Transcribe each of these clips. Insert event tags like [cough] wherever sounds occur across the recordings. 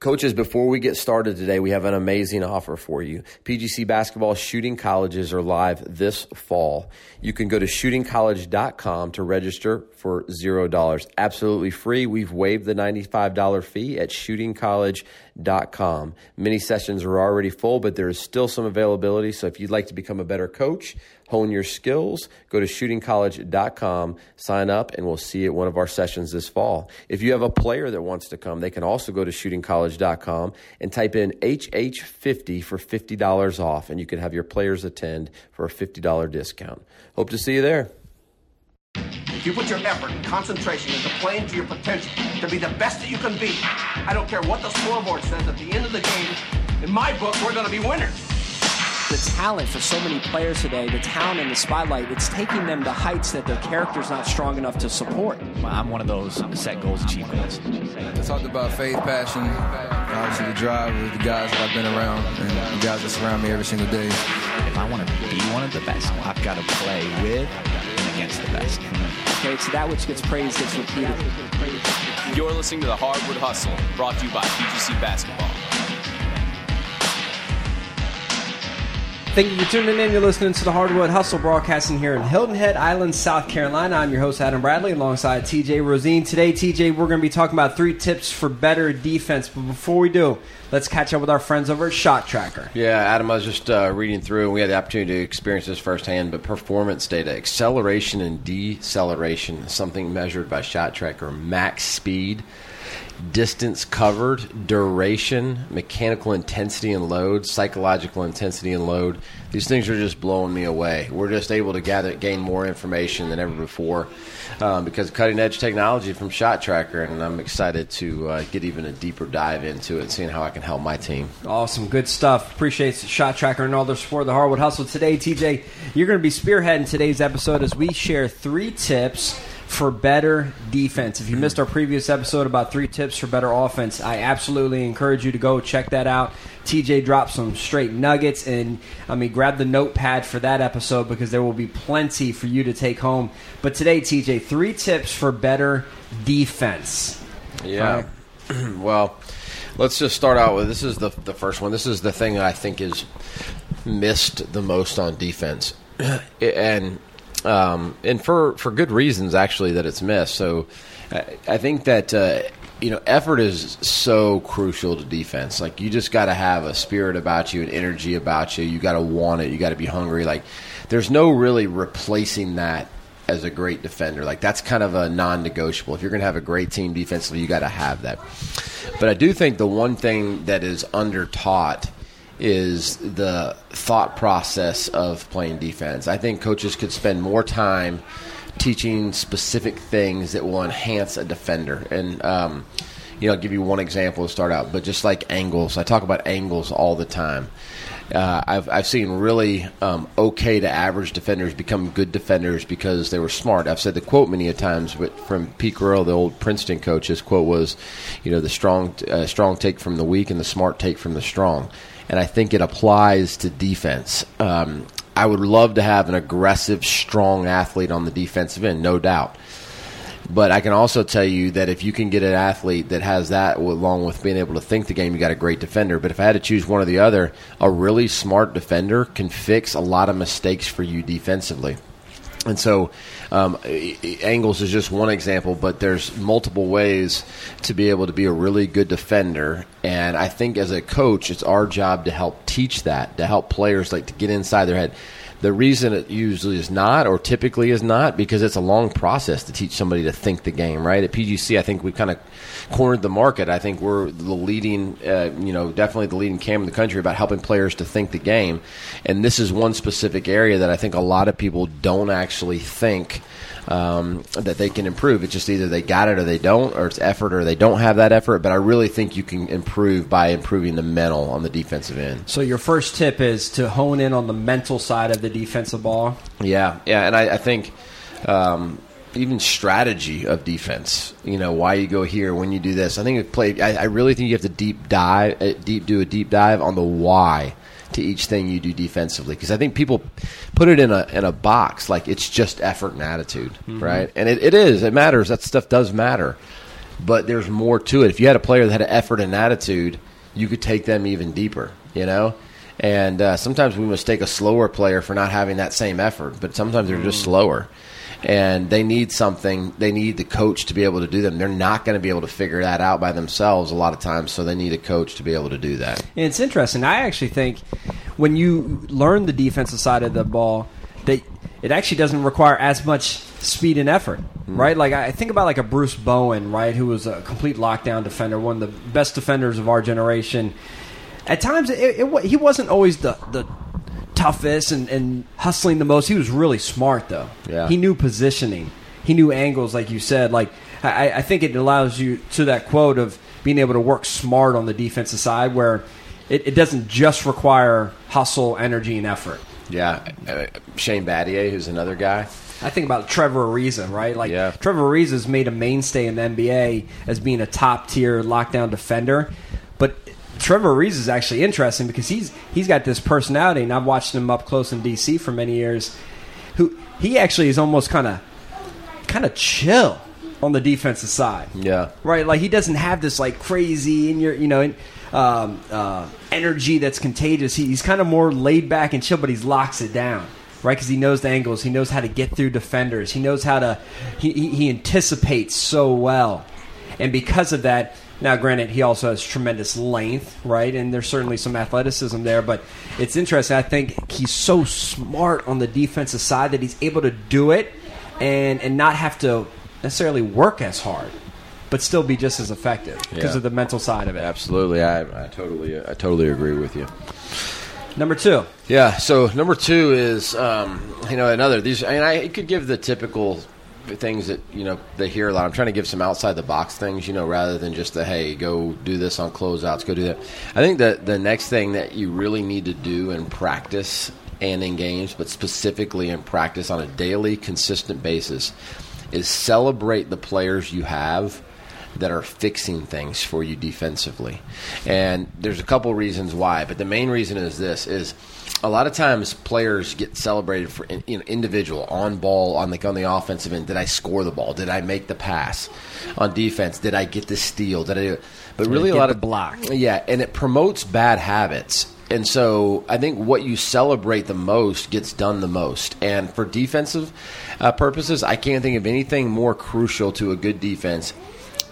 Coaches, before we get started today, we have an amazing offer for you. PGC basketball shooting colleges are live this fall. You can go to shootingcollege.com to register for $0. Absolutely free. We've waived the $95 fee at shootingcollege.com. Many sessions are already full, but there is still some availability. So if you'd like to become a better coach, hone your skills, go to shootingcollege.com, sign up, and we'll see you at one of our sessions this fall. If you have a player that wants to come, they can also go to shootingcollege.com and type in HH50 for $50 off, and you can have your players attend for a $50 discount. Hope to see you there. If you put your effort and concentration into playing to your potential, to be the best that you can be, I don't care what the scoreboard says at the end of the game, in my book, we're going to be winners. The talent for so many players today, the talent in the spotlight, it's taking them to heights that their character's not strong enough to support. I'm one of those set goals, achieve goals. I talked about faith, passion, obviously the drive with the guys that I've been around and the guys that surround me every single day. If I want to be one of the best, I've got to play with and against the best. Okay, so that which gets praised gets repeated. You're listening to the Hardwood Hustle, brought to you by PGC Basketball. Thank you for tuning in. You're listening to the Hardwood Hustle broadcasting here in Hilton Head Island, South Carolina. I'm your host, Adam Bradley, alongside TJ Rosene. Today, TJ, we're going to be talking about three tips for better defense. But before we do, let's catch up with our friends over at Shot Tracker. Yeah, Adam, I was just uh, reading through, and we had the opportunity to experience this firsthand. But performance data, acceleration and deceleration, something measured by Shot Tracker, max speed distance covered, duration, mechanical intensity and load, psychological intensity and load. These things are just blowing me away. We're just able to gather, gain more information than ever before um, because cutting edge technology from Shot Tracker, and I'm excited to uh, get even a deeper dive into it, seeing how I can help my team. Awesome, good stuff. Appreciate Shot Tracker and all their support of the Hardwood Hustle today. TJ, you're going to be spearheading today's episode as we share three tips for better defense. If you missed our previous episode about three tips for better offense, I absolutely encourage you to go check that out. TJ dropped some straight nuggets, and I mean, grab the notepad for that episode because there will be plenty for you to take home. But today, TJ, three tips for better defense. Yeah. Right. [clears throat] well, let's just start out with this is the, the first one. This is the thing I think is missed the most on defense. [clears throat] and um, and for for good reasons actually that it's missed. So I, I think that uh, you know effort is so crucial to defense. Like you just got to have a spirit about you, an energy about you. You got to want it. You got to be hungry. Like there's no really replacing that as a great defender. Like that's kind of a non-negotiable. If you're going to have a great team defensively, you got to have that. But I do think the one thing that is under taught is the thought process of playing defense. I think coaches could spend more time teaching specific things that will enhance a defender. And, um, you know, I'll give you one example to start out, but just like angles, I talk about angles all the time. Uh, I've, I've seen really um, okay to average defenders become good defenders because they were smart. I've said the quote many a times, from Pete Carril, the old Princeton coach, his quote was, you know, the strong uh, strong take from the weak and the smart take from the strong and I think it applies to defense. Um, I would love to have an aggressive, strong athlete on the defensive end, no doubt. But I can also tell you that if you can get an athlete that has that, along with being able to think the game, you got a great defender. But if I had to choose one or the other, a really smart defender can fix a lot of mistakes for you defensively. And so, um, angles is just one example, but there's multiple ways to be able to be a really good defender. And I think as a coach, it's our job to help teach that, to help players like to get inside their head. The reason it usually is not, or typically is not, because it's a long process to teach somebody to think the game. Right at PGC, I think we've kind of cornered the market. I think we're the leading, uh, you know, definitely the leading cam in the country about helping players to think the game. And this is one specific area that I think a lot of people don't actually think um, that they can improve. It's just either they got it or they don't, or it's effort or they don't have that effort. But I really think you can improve by improving the mental on the defensive end. So your first tip is to hone in on the mental side of the defensive ball. Yeah, yeah, and I, I think. Um, even strategy of defense. You know why you go here when you do this. I think it play. I, I really think you have to deep dive, uh, deep do a deep dive on the why to each thing you do defensively because I think people put it in a in a box like it's just effort and attitude, mm-hmm. right? And it, it is. It matters. That stuff does matter. but there's more to it. If you had a player that had an effort and attitude, you could take them even deeper. You know. And uh, sometimes we mistake a slower player for not having that same effort, but sometimes they're just slower and they need something. They need the coach to be able to do them. They're not going to be able to figure that out by themselves a lot of times, so they need a coach to be able to do that. And it's interesting. I actually think when you learn the defensive side of the ball, that it actually doesn't require as much speed and effort, mm-hmm. right? Like I think about like a Bruce Bowen, right, who was a complete lockdown defender, one of the best defenders of our generation. At times, it, it, he wasn't always the the toughest and, and hustling the most. He was really smart though. Yeah. He knew positioning. He knew angles, like you said. Like I, I think it allows you to that quote of being able to work smart on the defensive side, where it, it doesn't just require hustle, energy, and effort. Yeah, uh, Shane Battier, who's another guy. I think about Trevor Ariza, right? Like Yeah. Trevor Ariza has made a mainstay in the NBA as being a top tier lockdown defender, Trevor Ariza is actually interesting because he's he's got this personality, and I've watched him up close in DC for many years. Who he actually is almost kind of kind of chill on the defensive side, Yeah, right? Like he doesn't have this like crazy in your you know. Um, uh, energy that's contagious. He, he's kind of more laid back and chill, but he locks it down, right? Because he knows the angles. He knows how to get through defenders. He knows how to. He, he, he anticipates so well, and because of that. Now, granted, he also has tremendous length, right? And there's certainly some athleticism there, but it's interesting. I think he's so smart on the defensive side that he's able to do it and and not have to necessarily work as hard, but still be just as effective because Yeah. of the mental side of it. absolutely. I, I totally, I totally agree with you. Number two, Yeah. So number two is, um, you know, another these. I mean, I could give the typical things that you know they hear a lot. I'm trying to give some outside the box things, you know, rather than just the hey, go do this on closeouts, go do that. I think that the next thing that you really need to do in practice and in games, but specifically in practice on a daily, consistent basis, is celebrate the players you have that are fixing things for you defensively. And there's a couple reasons why, but the main reason is this is a lot of times players get celebrated for in, you know, individual on ball on the on the offensive end. Did I score the ball? Did I make the pass? On defense, did I get the steal? Did I? But really, a lot of block? Yeah, and it promotes bad habits. And so I think what you celebrate the most gets done the most. And for defensive uh, purposes, I can't think of anything more crucial to a good defense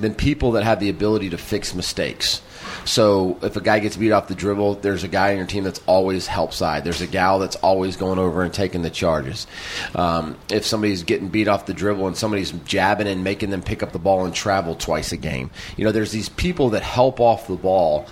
than people that have the ability to fix mistakes. So if a guy gets beat off the dribble, there's a guy on your team that's always help side. There's a gal that's always going over and taking the charges. Um, if somebody's getting beat off the dribble and somebody's jabbing and making them pick up the ball and travel twice a game, you know, there's these people that help off the ball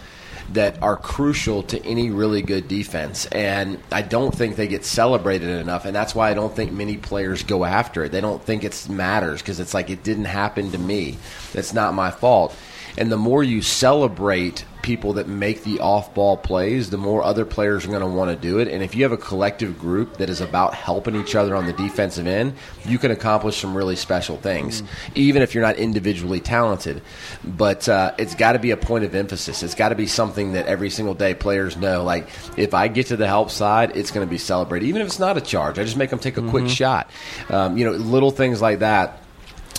that are crucial to any really good defense. And I don't think they get celebrated enough. And that's why I don't think many players go after it. They don't think it matters because it's like, it didn't happen to me. It's not my fault. And the more you celebrate people that make the off ball plays, the more other players are going to want to do it. And if you have a collective group that is about helping each other on the defensive end, you can accomplish some really special things, even if you're not individually talented. But uh, it's got to be a point of emphasis. It's got to be something that every single day players know. Like, if I get to the help side, it's going to be celebrated, even if it's not a charge. I just make them take a quick shot. Um, you know, little things like that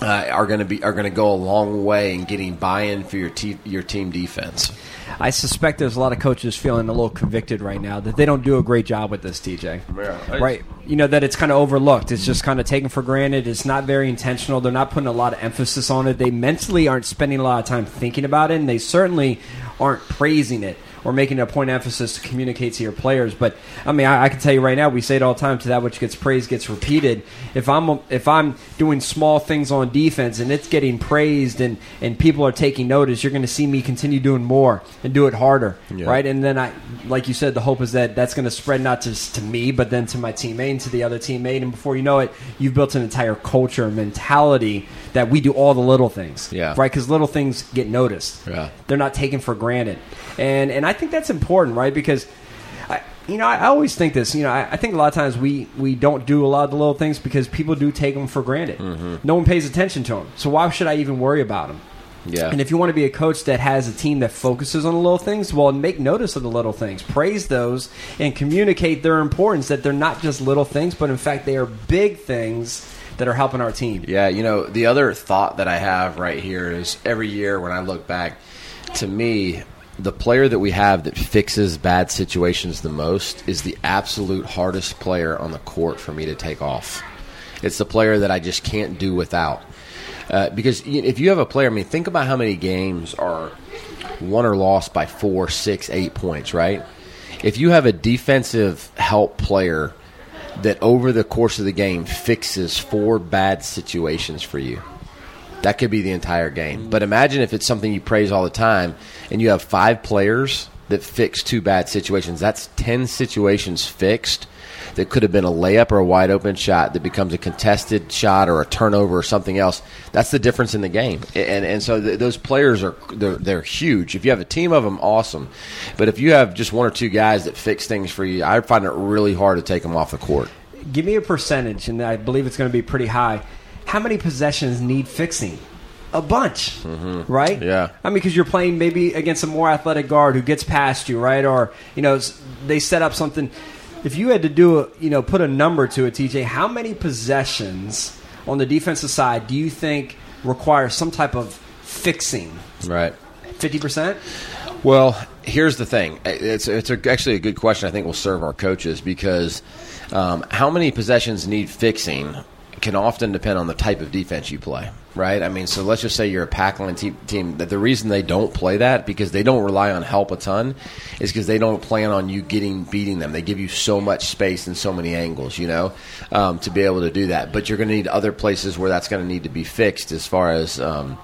uh, are going to be are going to go a long way in getting buy-in for your te- your team defense. I suspect there's a lot of coaches feeling a little convicted right now that they don't do a great job with this, TJ. Yeah. Right. You know, that it's kind of overlooked. It's just kind of taken for granted. It's not very intentional. They're not putting a lot of emphasis on it. They mentally aren't spending a lot of time thinking about it, and they certainly aren't praising it or making a point emphasis to communicate to your players. But I mean, I, I can tell you right now, we say it all the time: to that which gets praised gets repeated. If I'm if I'm doing small things on defense and it's getting praised and and people are taking notice, you're going to see me continue doing more and do it harder, Yeah. right? And then I, like you said, the hope is that that's going to spread not just to me, but then to my teammate and to the other teammate. And before you know it, you've built an entire culture, and mentality that we do all the little things, Yeah. right? Because little things get noticed. Yeah. They're not taken for granted, and and I think that's important, right? Because. I, you know, I always think this. You know, I, I think a lot of times we, we don't do a lot of the little things because people do take them for granted. Mm-hmm. No one pays attention to them. So why should I even worry about them? Yeah. And if you want to be a coach that has a team that focuses on the little things, well, make notice of the little things, praise those, and communicate their importance that they're not just little things, but in fact they are big things that are helping our team. Yeah, you know, the other thought that I have right here is every year when I look back, to me, the player that we have that fixes bad situations the most is the absolute hardest player on the court for me to take off. It's the player that I just can't do without. Uh, because if you have a player, I mean, think about how many games are won or lost by four, six, eight points, right? If you have a defensive help player that over the course of the game fixes four bad situations for you, that could be the entire game. But imagine if it's something you praise all the time and you have five players that fix two bad situations. That's 10 situations fixed that could have been a layup or a wide open shot that becomes a contested shot or a turnover or something else. That's the difference in the game. And and so th- those players are they're, they're huge. If you have a team of them, awesome. But if you have just one or two guys that fix things for you, I find it really hard to take them off the court. Give me a percentage, and I believe it's going to be pretty high. How many possessions need fixing? A bunch, right? Yeah. I mean, because you're playing maybe against a more athletic guard who gets past you, right? Or you know, they set up something. If you had to do a, you know, put a number to it, TJ, how many possessions on the defensive side do you think require some type of fixing? Right. Fifty percent. Well, here's the thing. It's it's a, actually a good question. I think will serve our coaches because um, how many possessions need fixing can often depend on the type of defense you play. Right. I mean, so let's just say you're a pack line te- team. That the reason they don't play that because they don't rely on help a ton is because they don't plan on you getting beating them. They give you so much space and so many angles, you know, um, to be able to do that. But you're going to need other places where that's going to need to be fixed as far as. Um,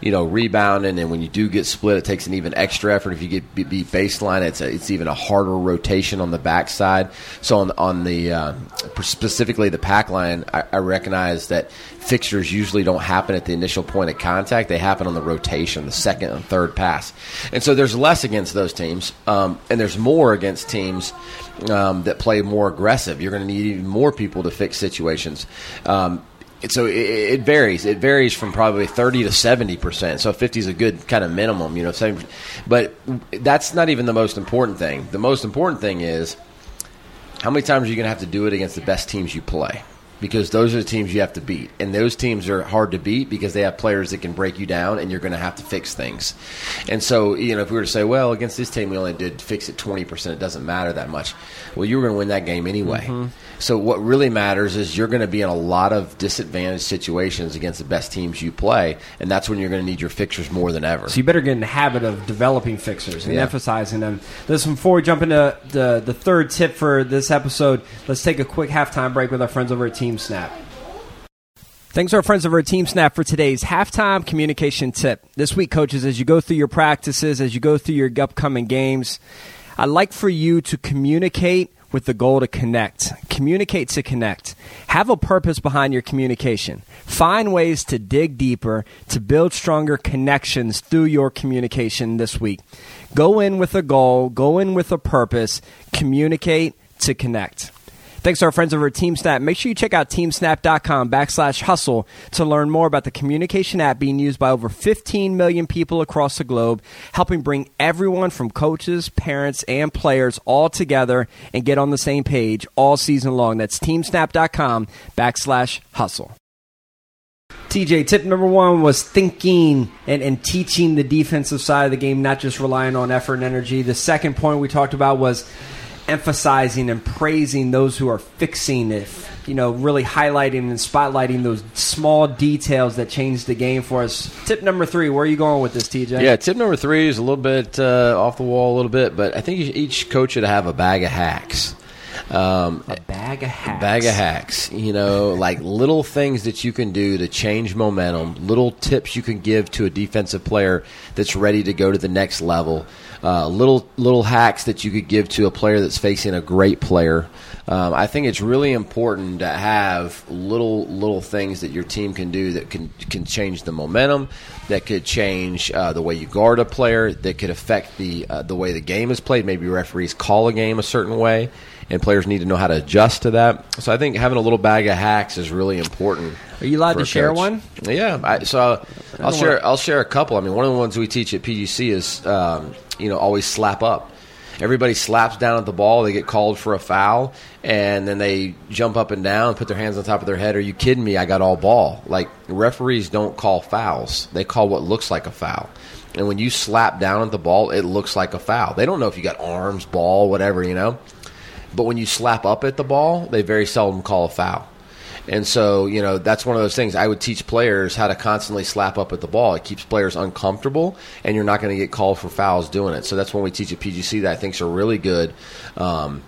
you know, rebounding, and when you do get split, it takes an even extra effort. If you get beat baseline, it's a, it's even a harder rotation on the backside. So on on the uh, specifically the pack line, I, I recognize that fixtures usually don't happen at the initial point of contact; they happen on the rotation, the second and third pass. And so there's less against those teams, um, and there's more against teams um, that play more aggressive. You're going to need even more people to fix situations. Um, so it, it varies. It varies from probably thirty to seventy percent. So fifty is a good kind of minimum, you know. 70, but that's not even the most important thing. The most important thing is how many times are you going to have to do it against the best teams you play? Because those are the teams you have to beat, and those teams are hard to beat because they have players that can break you down, and you're going to have to fix things. And so, you know, if we were to say, well, against this team we only did fix it twenty percent, it doesn't matter that much. Well, you were going to win that game anyway. Mm-hmm. So what really matters is you're going to be in a lot of disadvantaged situations against the best teams you play, and that's when you're going to need your fixtures more than ever. So you better get in the habit of developing fixers and Yeah. emphasizing them. Listen, before we jump into the, the third tip for this episode, let's take a quick halftime break with our friends over at Team Snap. Thanks to our friends over at TeamSnap for today's halftime communication tip. This week, coaches, as you go through your practices, as you go through your upcoming games, I'd like for you to communicate with the goal to connect. Communicate to connect. Have a purpose behind your communication. Find ways to dig deeper, to build stronger connections through your communication this week. Go in with a goal, go in with a purpose, communicate to connect. Thanks to our friends over at TeamSnap. Make sure you check out teamsnap.com backslash hustle to learn more about the communication app being used by over 15 million people across the globe, helping bring everyone from coaches, parents, and players all together and get on the same page all season long. That's teamsnap.com backslash hustle. TJ, tip number one was thinking and, and teaching the defensive side of the game, not just relying on effort and energy. The second point we talked about was emphasizing and praising those who are fixing it, you know, really highlighting and spotlighting those small details that change the game for us. Tip number three, where are you going with this, TJ? Yeah, tip number three is a little bit uh, off the wall, a little bit, but I think each coach should have a bag of hacks. Um, A bag of hacks. bag of hacks. You know, [laughs] like little things that you can do to change momentum, little tips you can give to a defensive player that's ready to go to the next level. Uh, little little hacks that you could give to a player that's facing a great player. Um, I think it's really important to have little little things that your team can do that can can change the momentum, that could change uh, the way you guard a player, that could affect the uh, the way the game is played. Maybe referees call a game a certain way and players need to know how to adjust to that. So I think having a little bag of hacks is really important. Are you allowed to share coach. one? Yeah, I, so I'll, share. I'll share a couple. I mean, one of the ones we teach at PGC is um, you know always slap up. everybody slaps down at the ball, they get called for a foul, and then they jump up and down, put their hands on top of their head. Are you kidding me? I got all ball. Like referees don't call fouls; they call what looks like a foul. And when you slap down at the ball, it looks like a foul. They don't know if you got arms, ball, whatever, you know. But when you slap up at the ball, they very seldom call a foul. And so, you know, that's one of those things I would teach players how to constantly slap up at the ball. It keeps players uncomfortable, and you're not going to get called for fouls doing it. So that's when we teach at PGC that I think is a really good. Um,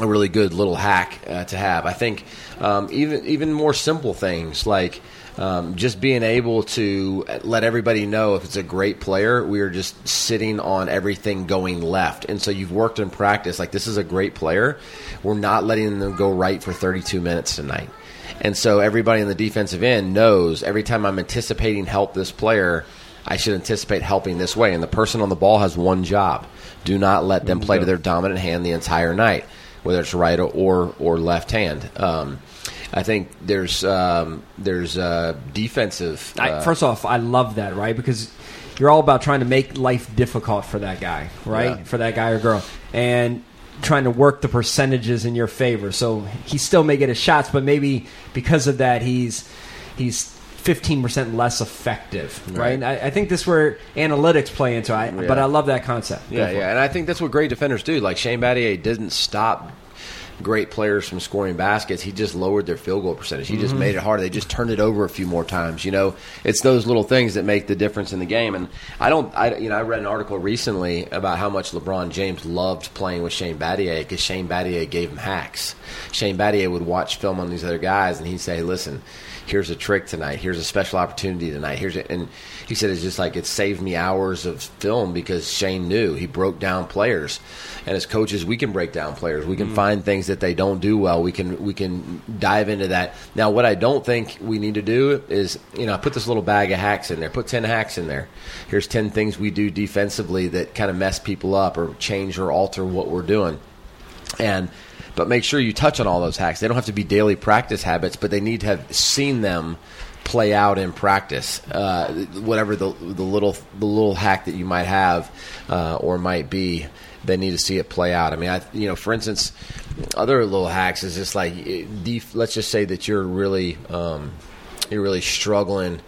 a really good little hack uh, to have. I think um, even even more simple things like um, just being able to let everybody know if it's a great player, we are just sitting on everything going left. And so you've worked in practice like this is a great player. We're not letting them go right for 32 minutes tonight. And so everybody in the defensive end knows every time I'm anticipating help this player, I should anticipate helping this way. And the person on the ball has one job: do not let them play to their dominant hand the entire night, whether it's right or or left hand. Um, I think there's um, there's uh, defensive. Uh, I, first off, I love that, right? Because you're all about trying to make life difficult for that guy, right? Yeah. For that guy or girl, and trying to work the percentages in your favor. So he still may get his shots, but maybe because of that, he's he's. 15% less effective, right? Right. I, I think this is where analytics play into it, but I love that concept. Go Yeah, for it. yeah, and I think that's what great defenders do. Like Shane Battier didn't stop great players from scoring baskets. He just lowered their field goal percentage. He just mm-hmm. made it harder. They just turned it over a few more times. You know, it's those little things that make the difference in the game. And I don't, I you know, I read an article recently about how much LeBron James loved playing with Shane Battier because Shane Battier gave him hacks. Shane Battier would watch film on these other guys and he'd say, "Listen." Here's a trick tonight. Here's a special opportunity tonight. Here's a, and he said it's just like it saved me hours of film because Shane knew he broke down players, and as coaches we can break down players. We can mm. find things that they don't do well. We can we can dive into that. Now, what I don't think we need to do is you know I put this little bag of hacks in there. Put ten hacks in there. Here's ten things we do defensively that kind of mess people up or change or alter what we're doing and but make sure you touch on all those hacks. They don't have to be daily practice habits, but they need to have seen them play out in practice. Uh, whatever the the little the little hack that you might have uh, or might be, they need to see it play out. I mean, I you know, for instance, other little hacks is just like let's just say that you're really um, you're really struggling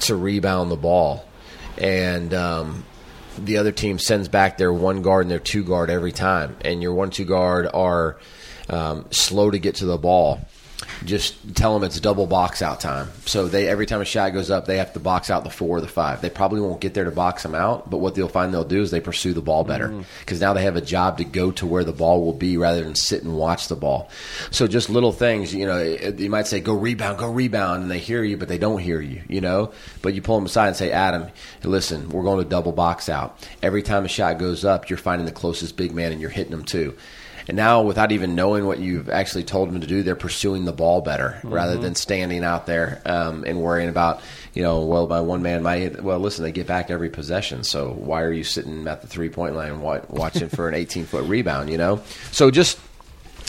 to rebound the ball, and um, the other team sends back their one guard and their two guard every time, and your one two guard are um, slow to get to the ball. Just tell them it's double box out time. So they every time a shot goes up, they have to box out the four or the five. They probably won't get there to box them out, but what they'll find they'll do is they pursue the ball better because now they have a job to go to where the ball will be rather than sit and watch the ball. So just little things, you know, you might say go rebound, go rebound, and they hear you, but they don't hear you, you know. But you pull them aside and say, Adam, listen, we're going to double box out. Every time a shot goes up, you're finding the closest big man and you're hitting them too. And now, without even knowing what you've actually told them to do, they're pursuing the ball better rather than standing out there um, and worrying about, you know, well, my one man might. Well, listen, they get back every possession, so why are you sitting at the three point line watching for an 18 foot rebound? You know, so just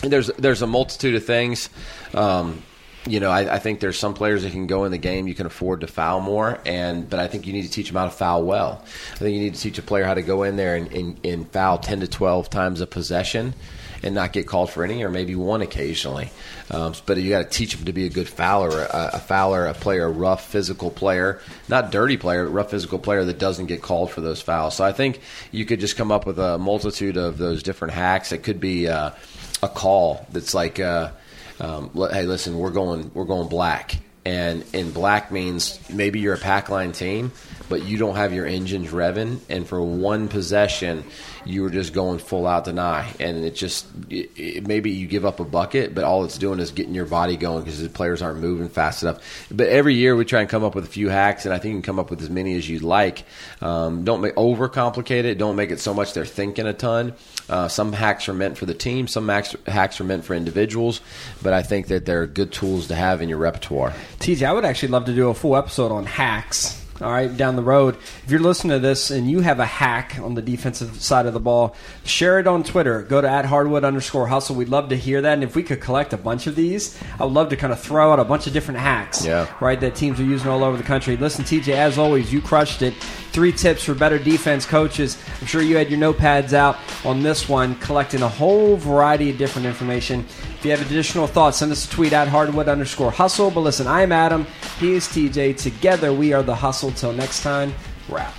there's there's a multitude of things. Um, you know, I, I think there's some players that can go in the game. You can afford to foul more, and but I think you need to teach them how to foul well. I think you need to teach a player how to go in there and, and, and foul 10 to 12 times a possession, and not get called for any, or maybe one occasionally. Um, but you got to teach them to be a good fouler, a, a fouler, a player, a rough physical player, not dirty player, but rough physical player that doesn't get called for those fouls. So I think you could just come up with a multitude of those different hacks. It could be uh, a call that's like. Uh, um, hey, listen, we're going we're going black, and in black means maybe you're a pack line team, but you don't have your engines revving, and for one possession, you were just going full out deny, and it just it, it, maybe you give up a bucket, but all it's doing is getting your body going because the players aren't moving fast enough. But every year we try and come up with a few hacks, and I think you can come up with as many as you'd like. Um, don't make overcomplicate it. Don't make it so much they're thinking a ton. Uh, some hacks are meant for the team. Some hacks, hacks are meant for individuals. But I think that they're good tools to have in your repertoire. TJ, I would actually love to do a full episode on hacks. All right, down the road. If you're listening to this and you have a hack on the defensive side of the ball, share it on Twitter. Go to at hardwood underscore hustle. We'd love to hear that. And if we could collect a bunch of these, I would love to kind of throw out a bunch of different hacks, Yeah. right, that teams are using all over the country. Listen, TJ, as always, you crushed it. Three tips for better defense coaches. I'm sure you had your notepads out on this one, collecting a whole variety of different information. If you have additional thoughts, send us a tweet at hardwood underscore hustle. But listen, I'm Adam. He is TJ. Together, we are the hustle. Till next time, we're out.